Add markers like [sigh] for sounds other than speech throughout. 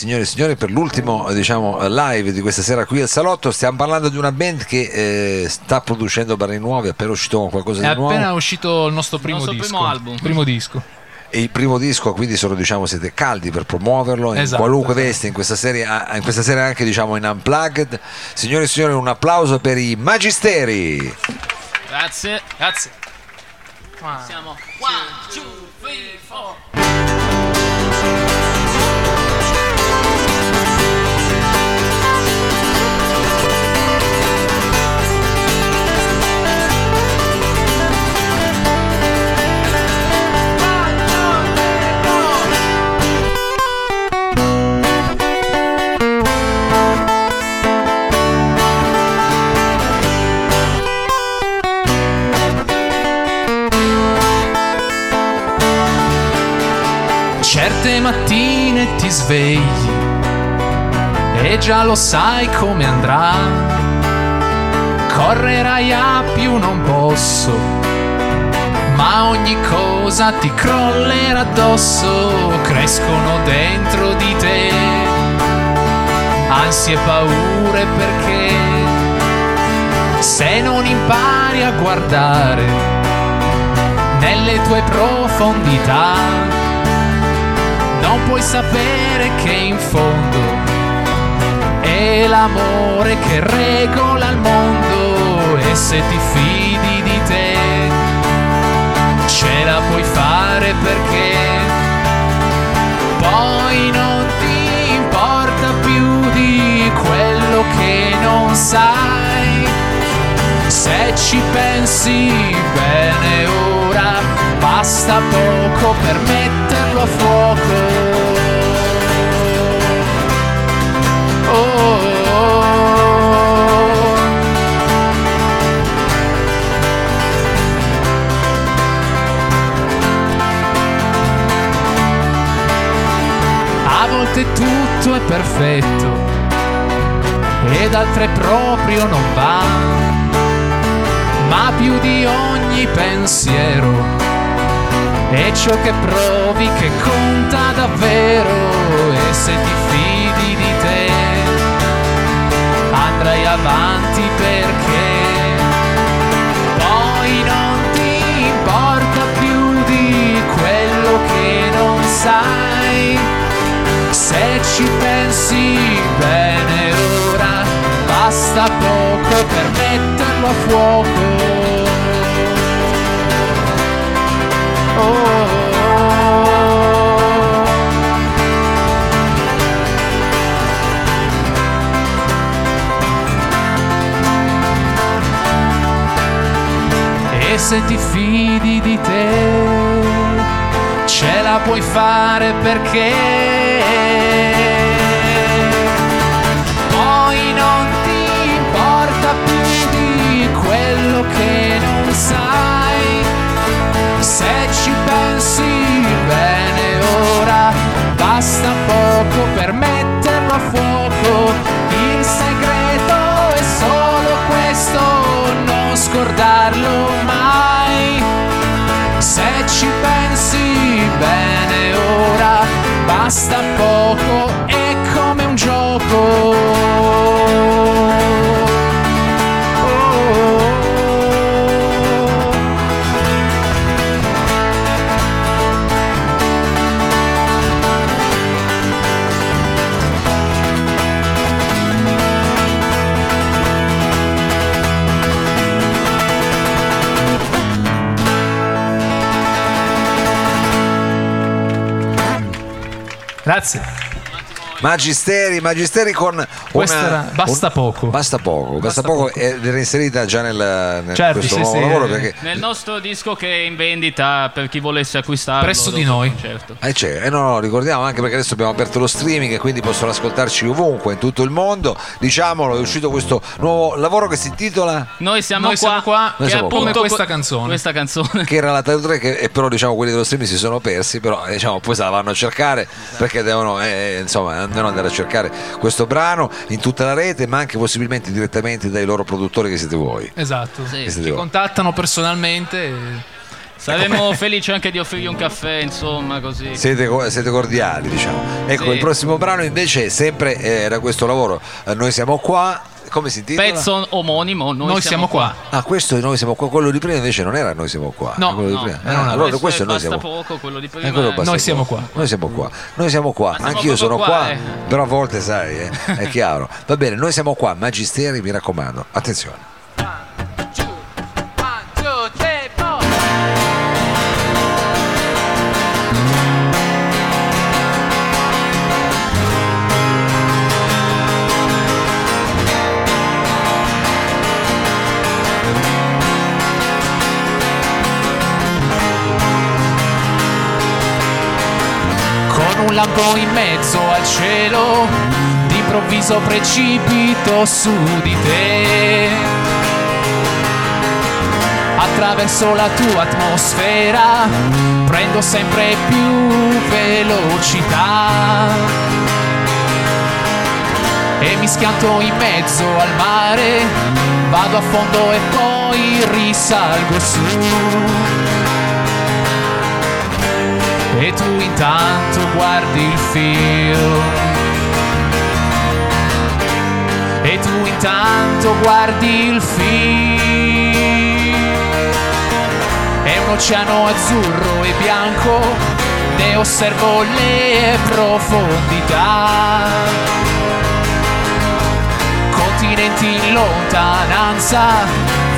signore e signori, per l'ultimo diciamo, live di questa sera qui al Salotto. Stiamo parlando di una band che eh, sta producendo brani nuovi, è appena uscito con qualcosa È di nuovo. appena uscito il nostro primo nostro disco. primo album. Primo disco. E il primo disco, quindi sono, diciamo, siete caldi per promuoverlo in Esatto, qualunque esatto. veste, in questa serie, in questa serie anche diciamo in unplugged. Signore e signori, un applauso per i Magisteri. Grazie. Grazie. Siamo one, two, three, four. Certe mattine ti svegli e già lo sai come andrà. Correrai a più non posso, ma ogni cosa ti crollerà addosso, crescono dentro di te. Ansie e paure perché se non impari a guardare nelle tue profondità puoi sapere che in fondo è l'amore che regola il mondo e se ti fidi di te ce la puoi fare perché poi non ti importa più di quello che non sai se ci pensi bene ora basta poco per metterlo a fuoco. Volte tutto è perfetto ed altre proprio non va ma più di ogni pensiero è ciò che provi che conta davvero e se ti fidi di te andrai avanti perché poi non ti importa più di quello che non sai ci pensi bene ora basta poco per metterlo a fuoco Oh, oh, oh. Se ti fidi di te, ce la puoi fare perché poi non ti importa più di quello che non sai. Se ci pensi bene ora, Grazie. Magisteri, Magisteri con una, Questa era Basta un- Poco. Basta poco, basta, Basta poco, Poco. ed era inserita già nel, nel Certo, questo sì, nuovo sì, lavoro eh. perché Nel nostro disco che è in vendita per chi volesse acquistarlo. Presso di noi. concerto. Eh, c'è, eh, no, no, ricordiamo anche perché adesso abbiamo aperto lo streaming e quindi possono ascoltarci ovunque, in tutto il mondo. Diciamolo, è uscito questo nuovo lavoro che si intitola Noi siamo Noi qua, siamo qua Noi che siamo appunto qua. Questa que- canzone. Questa canzone. che era la 3 che e però diciamo quelli dello streaming si sono persi però eh, diciamo poi se la vanno a cercare perché devono eh, insomma devono andare a cercare questo brano in tutta la rete ma anche possibilmente direttamente dai loro produttori che siete voi Esatto. Sì. Che siete Ci voi. contattano personalmente. e Saremo felici anche di offrirgli un caffè, insomma, così. Siete, siete cordiali, diciamo. Ecco, Sì. il prossimo brano invece è sempre eh, era questo lavoro. Eh, noi siamo qua. Come si intitola? Pezzo omonimo, noi, Noi siamo qua. Ah, questo noi siamo qua. Quello di prima invece non era noi siamo qua. No, quello di No, prima. era un Ah, altro. allora questo, questo è noi basta siamo poco, quello di Eh, prima. quello è- basta Noi siamo qua. Noi siamo qua. Noi siamo qua. Siamo Anch'io sono qua, qua, eh. però a volte sai, eh, è chiaro. Va bene, noi siamo qua. Magisteri, mi raccomando. Attenzione. Lampo in mezzo al cielo, d'improvviso precipito su di te. Attraverso la tua atmosfera prendo sempre più velocità. E mi schianto in mezzo al mare, vado a fondo e poi risalgo su. E tu intanto guardi il film E tu intanto guardi il film È un oceano azzurro e bianco Ne osservo le profondità. Continenti in lontananza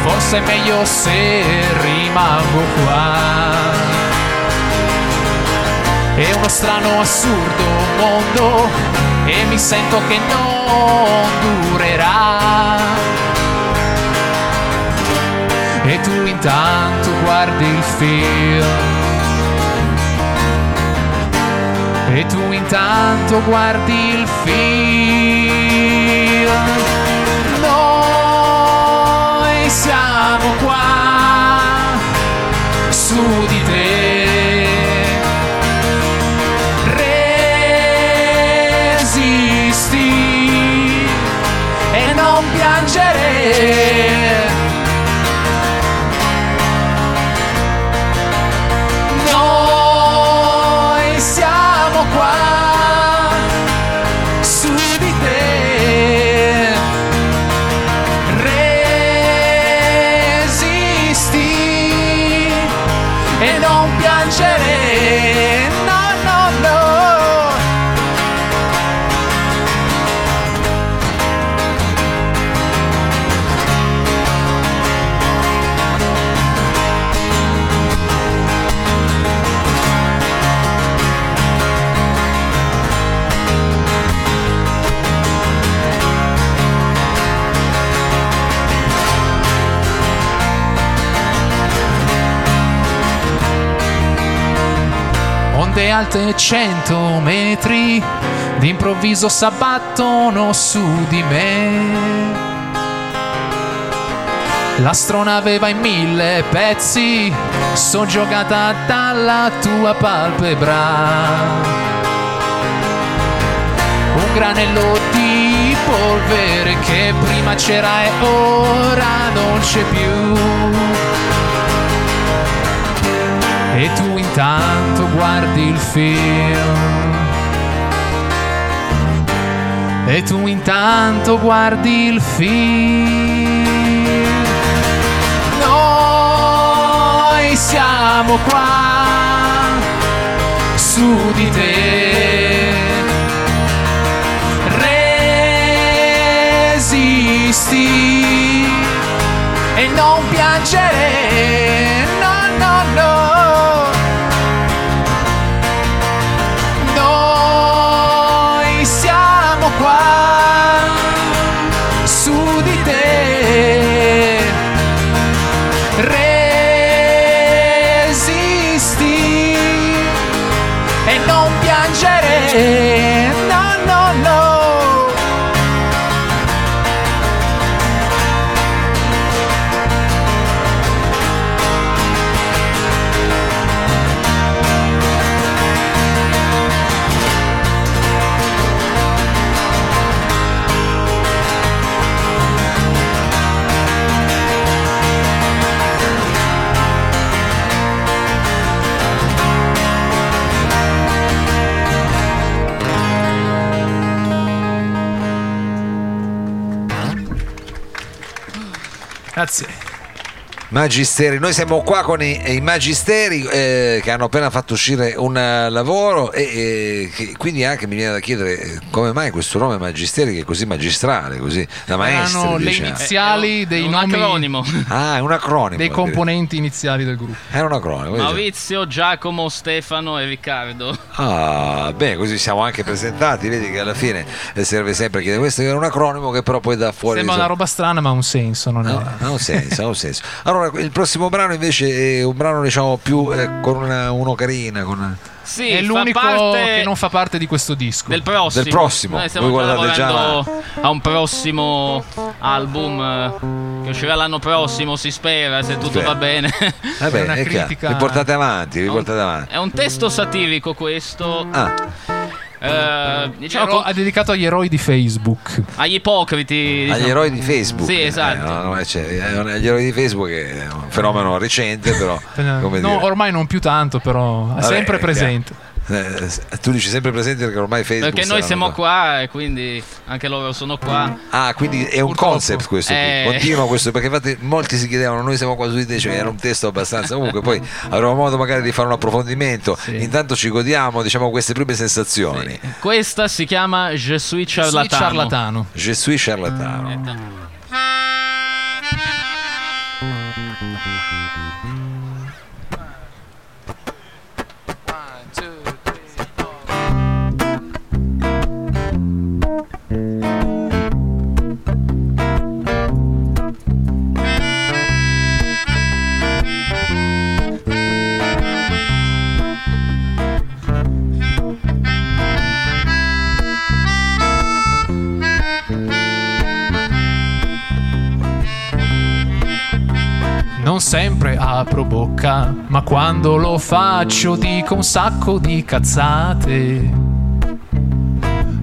Forse è meglio se rimango qua è uno strano assurdo mondo e mi sento che non durerà. E tu intanto guardi il film. E tu intanto guardi il film. Noi siamo qua su alte cento metri d'improvviso s'abbattono su di me. L'astronave va in mille pezzi, soggiogata dalla tua palpebra. Un granello di polvere che prima c'era e ora non c'è più. E tu intanto guardi il film. E tu intanto guardi il film. Noi siamo qua su di te. Resisti e non piangere. No, no, no. Grazie. Magisteri, noi siamo qua con i, i magisteri eh, che hanno appena fatto uscire un eh, lavoro e, e che- quindi anche mi viene da chiedere eh, come mai questo nome magisteri che è così magistrale, così da maestri. Erano le diciamo. iniziali È dei un nomi acronimo. [laughs] Ah, è un acronimo. dei componenti iniziali del gruppo. È un acronimo. Maurizio, Giacomo, Stefano e Riccardo. Ah, bene, così siamo anche presentati, vedi che alla fine eh, serve sempre a chiedere questo è un acronimo che però poi dà fuori Sembra una roba strana, ma ha un senso, non è? No, ha un senso, ha un senso. Allora, [laughs] il prossimo brano invece è un brano diciamo più eh, con una, un'ocarina, con una- Sì, è l'unico parte che non fa parte di questo disco. del prossimo. Del prossimo. Noi stiamo Voi già guardate già lavorando a un prossimo album eh, che uscirà l'anno prossimo, si spera, se tutto Spera. va bene. Vabbè, una è chiaro. critica- Vi portate avanti, vi portate avanti. È un testo satirico questo. Ah, eh, diciamo Però co- ha dedicato agli eroi di Facebook. agli ipocriti. diciamo. agli eroi di Facebook. Sì, Eh, esatto. no, no, cioè, eh, agli eroi di Facebook è un fenomeno recente, però. [laughs] come No, dire. ormai non più tanto, però è Vabbè, sempre è presente. Eh, tu dici sempre presente perché ormai Facebook. Perché noi siamo qua. e quindi anche loro sono qua. Ah, quindi è un Purtroppo. concept questo qui. Eh. Continua questo, perché infatti molti si chiedevano, noi siamo qua su di te, cioè era un testo abbastanza. Comunque poi [laughs] avremo modo magari di fare un approfondimento. Sì. Intanto ci godiamo, diciamo, queste prime sensazioni. Questa si chiama Je suis Sì, charlatano. ciarlatano. Je suis charlatano. Apro bocca, ma quando lo faccio dico un sacco di cazzate.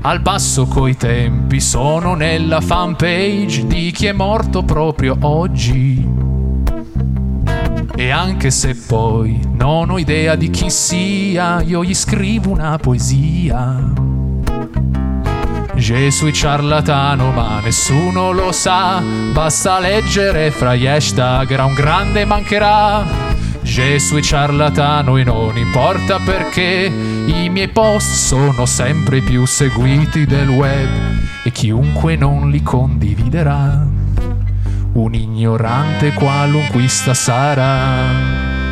Al basso coi tempi sono nella fanpage di chi è morto proprio oggi. E anche se poi non ho idea di chi sia, io gli scrivo una poesia. Je suis ciarlatano ma nessuno lo sa. Basta leggere fra gli hashtag era un grande mancherà. Je suis ciarlatano e non importa perché. I miei post sono sempre più seguiti del web E chiunque non li condividerà. Un ignorante qualunquista sarà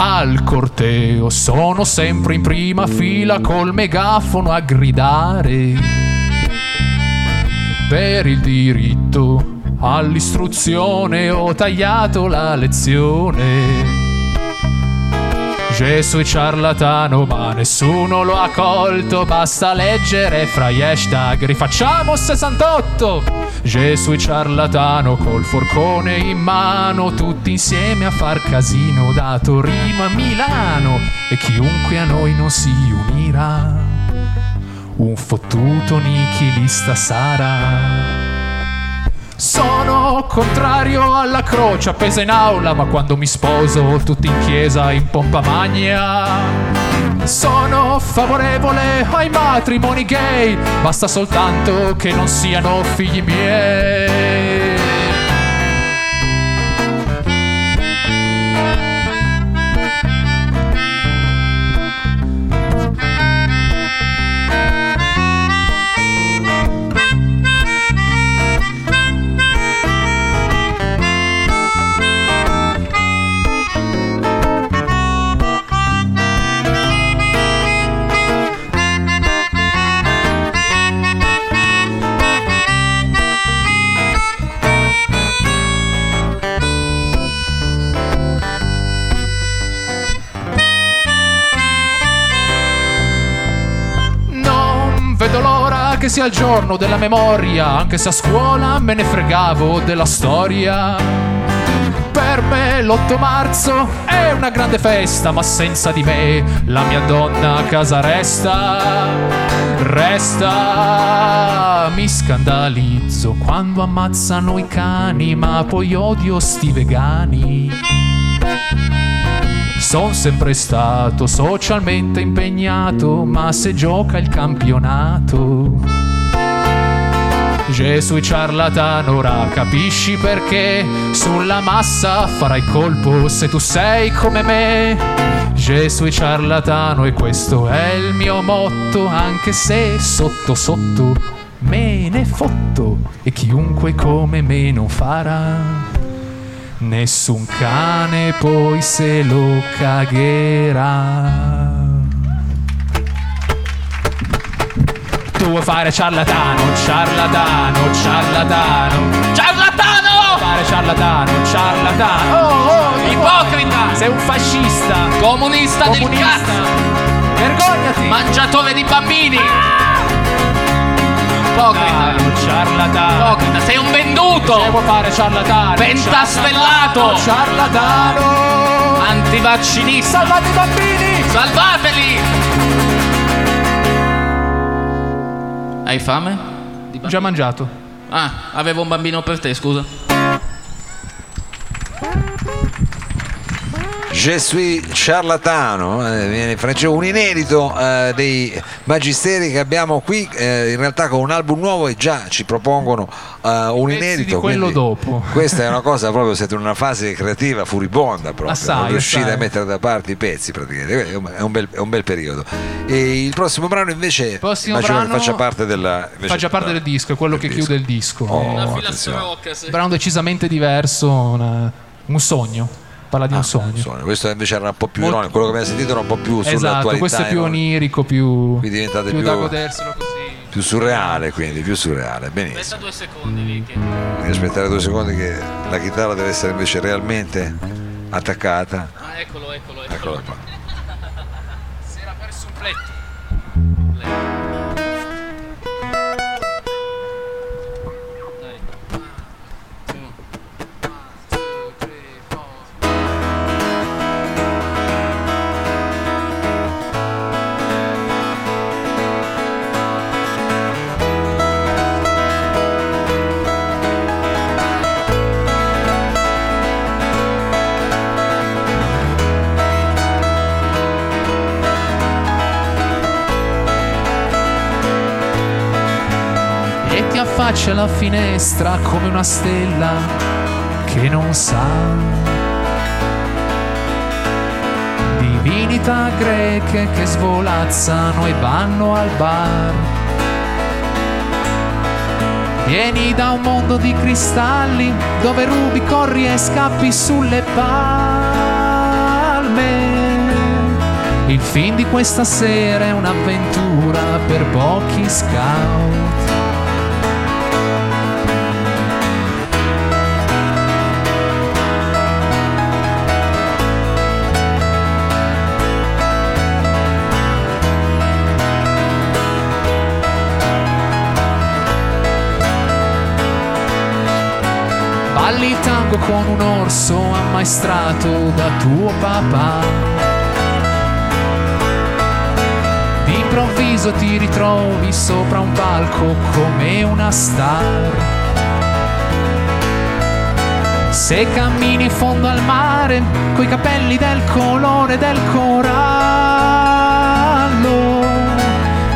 al corteo. Sono sempre in prima fila col megafono a gridare per il diritto all'istruzione. Ho tagliato la lezione Suis ciarlatano ma nessuno lo ha colto Basta leggere fra gli hashtag Rifacciamo 68 Je suis ciarlatano col forcone in mano Tutti insieme a far casino Da Torino a Milano. E chiunque a noi non si unirà. Un fottuto nichilista sarà sono contrario alla croce appesa in aula, ma quando mi sposo tutti in chiesa in pompa magna. Sono favorevole ai matrimoni gay, basta soltanto che non siano figli miei. Il giorno della memoria, anche se a scuola me ne fregavo della storia. Per me l'8 marzo è una grande festa, ma senza di me la mia donna a casa resta. Resta, mi scandalizzo quando ammazzano i cani, ma poi odio sti vegani. Son sempre stato socialmente impegnato, ma se gioca il campionato. Gesù ciarlatano, ora capisci perché sulla massa farai colpo se tu sei come me. Gesù ciarlatano e questo è il mio motto, anche se sotto sotto me ne fotto e chiunque come me non farà. Nessun cane poi se lo cagherà. Vuoi fare ciarlatano, ciarlatano, ciarlatano. Ciarlatano! Fare ciarlatano, ciarlatano. Oh, oh, Ipocrita! Sei un fascista. Comunista, del Comunista. cazzo! Vergognati. Mangiatore di bambini! Ipocrita! Ciarlatano. Ipocrita, sei un venduto! Se vuoi fare ciarlatano. Pentastellato. Ciarlatano. Antivaccinista! Salvate i bambini. Salvateli! Hai fame? Ho già mangiato. Ah, avevo un bambino per te, scusa. Je suis ciarlatano, eh, viene in francese, un inedito eh, dei magisteri che abbiamo qui, eh, in realtà con un album nuovo e già ci propongono eh, un inedito. di quello dopo. Questa è una cosa proprio, siete in una fase creativa furibonda proprio, Assai, non riuscite assai. a mettere da parte i pezzi praticamente, è un- è un bel, è un bel periodo. E il prossimo brano invece prossimo brano che faccia parte della... invece Fa già parte del disco, è quello del che disco. chiude il disco. Oh, È Una filastrocca, sì. un brano decisamente diverso, una- un sogno. Parla di un sogno. Insomma, questo invece era un po' più Molto- ironico, quello che abbiamo sentito era un po' più Esatto, sull'attualità. questo è più onirico, più, Qui diventate più più- da goderselo così. più surreale quindi, più surreale, benissimo. Aspetta due secondi lì che... Devi aspettare due secondi che la chitarra deve essere invece realmente attaccata. Ah, eccolo, eccolo, eccolo. Eccola qua. [laughs] Si era perso un pletto. Affaccia alla finestra come una stella che non sa. Divinità greche che svolazzano e vanno al bar. Vieni da un mondo di cristalli dove rubi, corri e scappi sulle palme. Il film di questa sera è un'avventura per pochi scout. Tango con un orso ammaestrato da tuo papà. D'improvviso ti ritrovi sopra un palco come una star. Se cammini in fondo al mare, coi capelli del colore del corallo,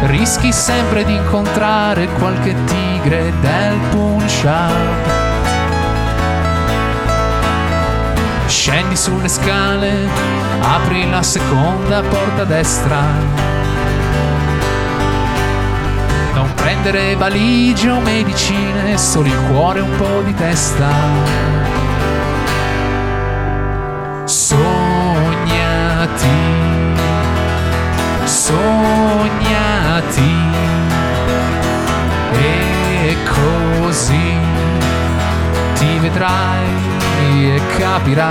rischi sempre di incontrare qualche tigre del Punjab. Scendi sulle scale, apri la seconda porta a destra. Non prendere valigie o medicine, solo il cuore e un po' di testa. Sognati, sognati, e così ti vedrai capirai.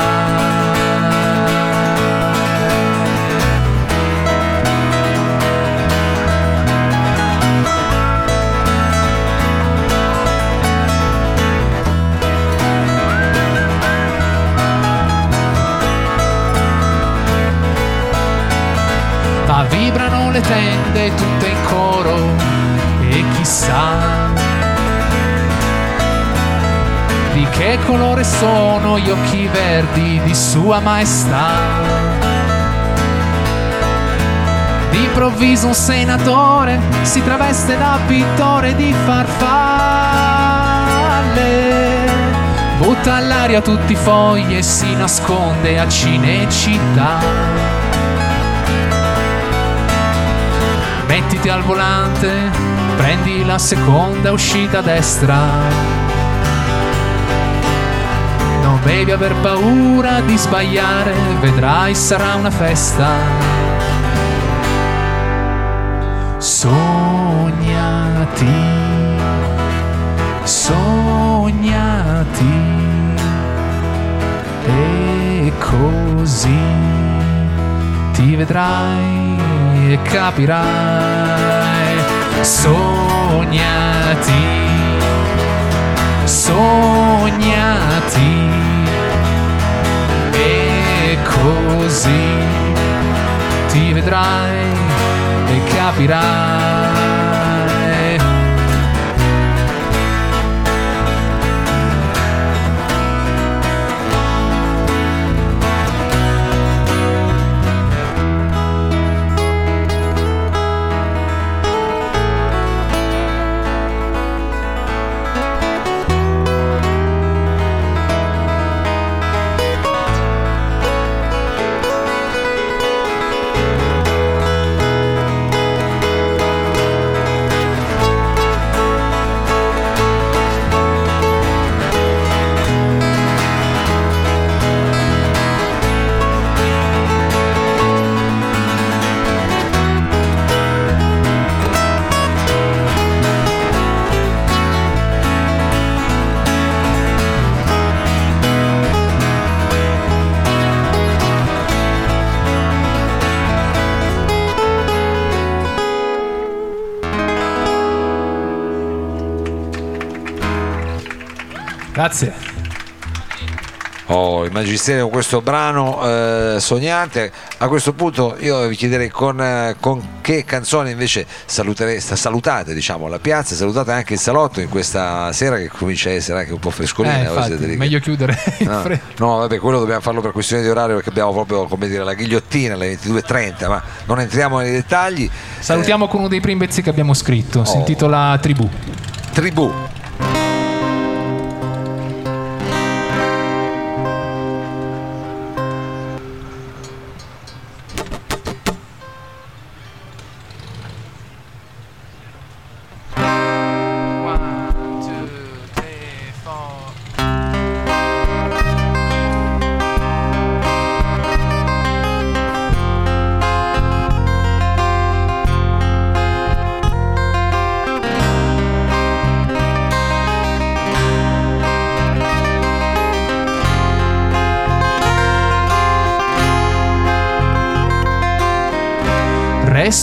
Ma vibrano le tende tutte in coro e chissà che colore sono gli occhi verdi di Sua Maestà. D'improvviso un senatore si traveste da pittore di farfalle butta all'aria tutti i fogli e si nasconde a Cinecittà. Mettiti al volante, prendi la seconda uscita a destra. Non devi aver paura di sbagliare, vedrai sarà una festa. Sognati, sognati, e così ti vedrai e capirai. Sognati, sognati, così ti vedrai e capirai. Grazie. Oh, il Magistero con questo brano eh, sognante. A questo punto io vi chiederei con, eh, con che canzone invece salutereste, salutate diciamo, la piazza, salutate anche il salotto in questa sera che comincia a essere anche un po' frescolina. Eh, infatti, meglio chiudere [laughs] No, no, vabbè, quello dobbiamo farlo per questione di orario perché abbiamo proprio come dire la ghigliottina alle 22.30, ma non entriamo nei dettagli. Salutiamo con uno dei primi pezzi che abbiamo scritto, si Oh. intitola Tribù. Tribù.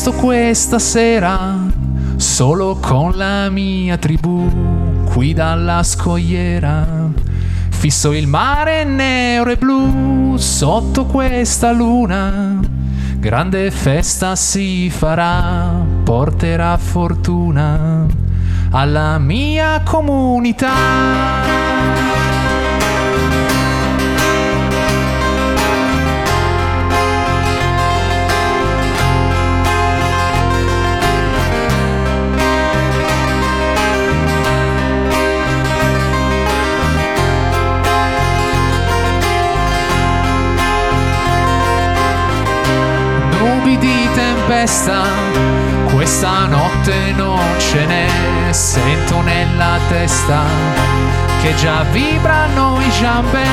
Resto questa sera solo con la mia tribù, qui dalla scogliera. Fisso il mare nero e blu sotto questa luna. Grande festa si farà, porterà fortuna alla mia comunità. Tempesta, questa notte non ce n'è, sento nella testa che già vibrano i giambe,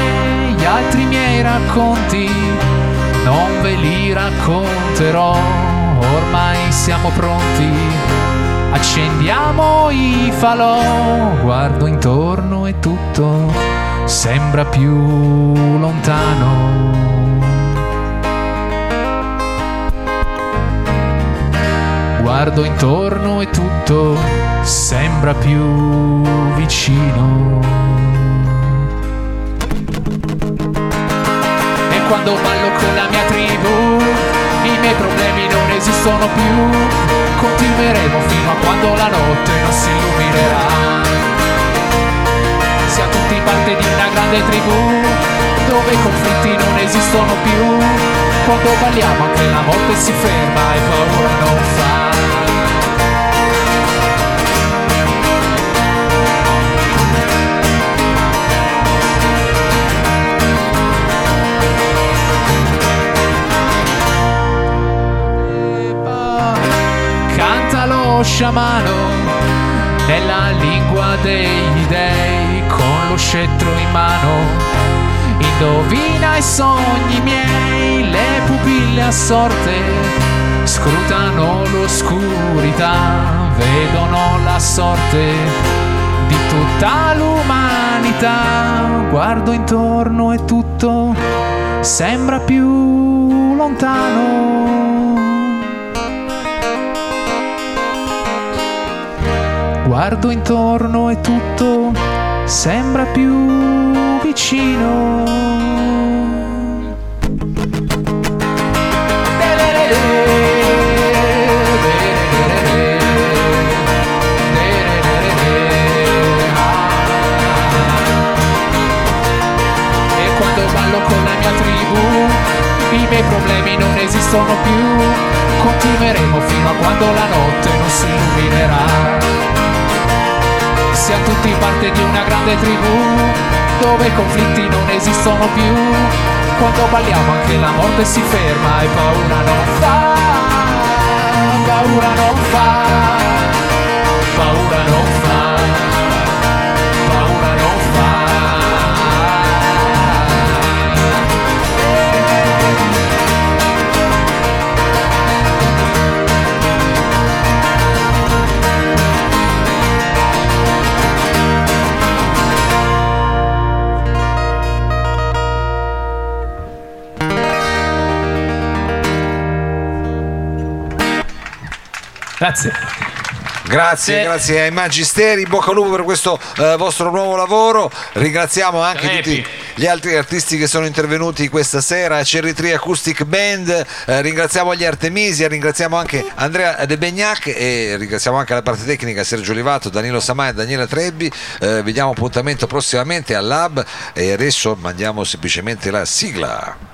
gli altri miei racconti, non ve li racconterò, ormai siamo pronti, accendiamo i falò, guardo intorno e tutto sembra più lontano. Guardo intorno e tutto sembra più vicino. E quando ballo con la mia tribù, i miei problemi non esistono più. Continueremo fino a quando la notte non si illuminerà. Siamo tutti parte di una grande tribù, dove i conflitti non esistono più, quando parliamo anche la morte si ferma e paura non fa. Cantalo sciamano nella lingua degli dei con lo scettro in mano Indovina i sogni miei, le pupille assorte scrutano l'oscurità, vedono la sorte di tutta l'umanità. Guardo intorno e tutto sembra più lontano. Guardo intorno e tutto sembra più vicino. I miei problemi non esistono più. Continueremo fino a quando la notte non si illuminerà siamo tutti parte di una grande tribù dove i conflitti non esistono più. Quando balliamo anche la morte si ferma e paura non fa, paura non fa, paura non fa, Grazie. Grazie, Sì. grazie ai Magisteri, bocca al lupo per questo eh, vostro nuovo lavoro. Ringraziamo anche Crepi. tutti gli altri artisti che sono intervenuti questa sera, Cerri Acoustic Band, eh, ringraziamo gli Artemisia, ringraziamo anche Andrea De Begnac e ringraziamo anche la parte tecnica Sergio Olivato, Danilo Samai e Daniela Trebbi. Eh, vi diamo appuntamento prossimamente al Lab e adesso mandiamo semplicemente la sigla.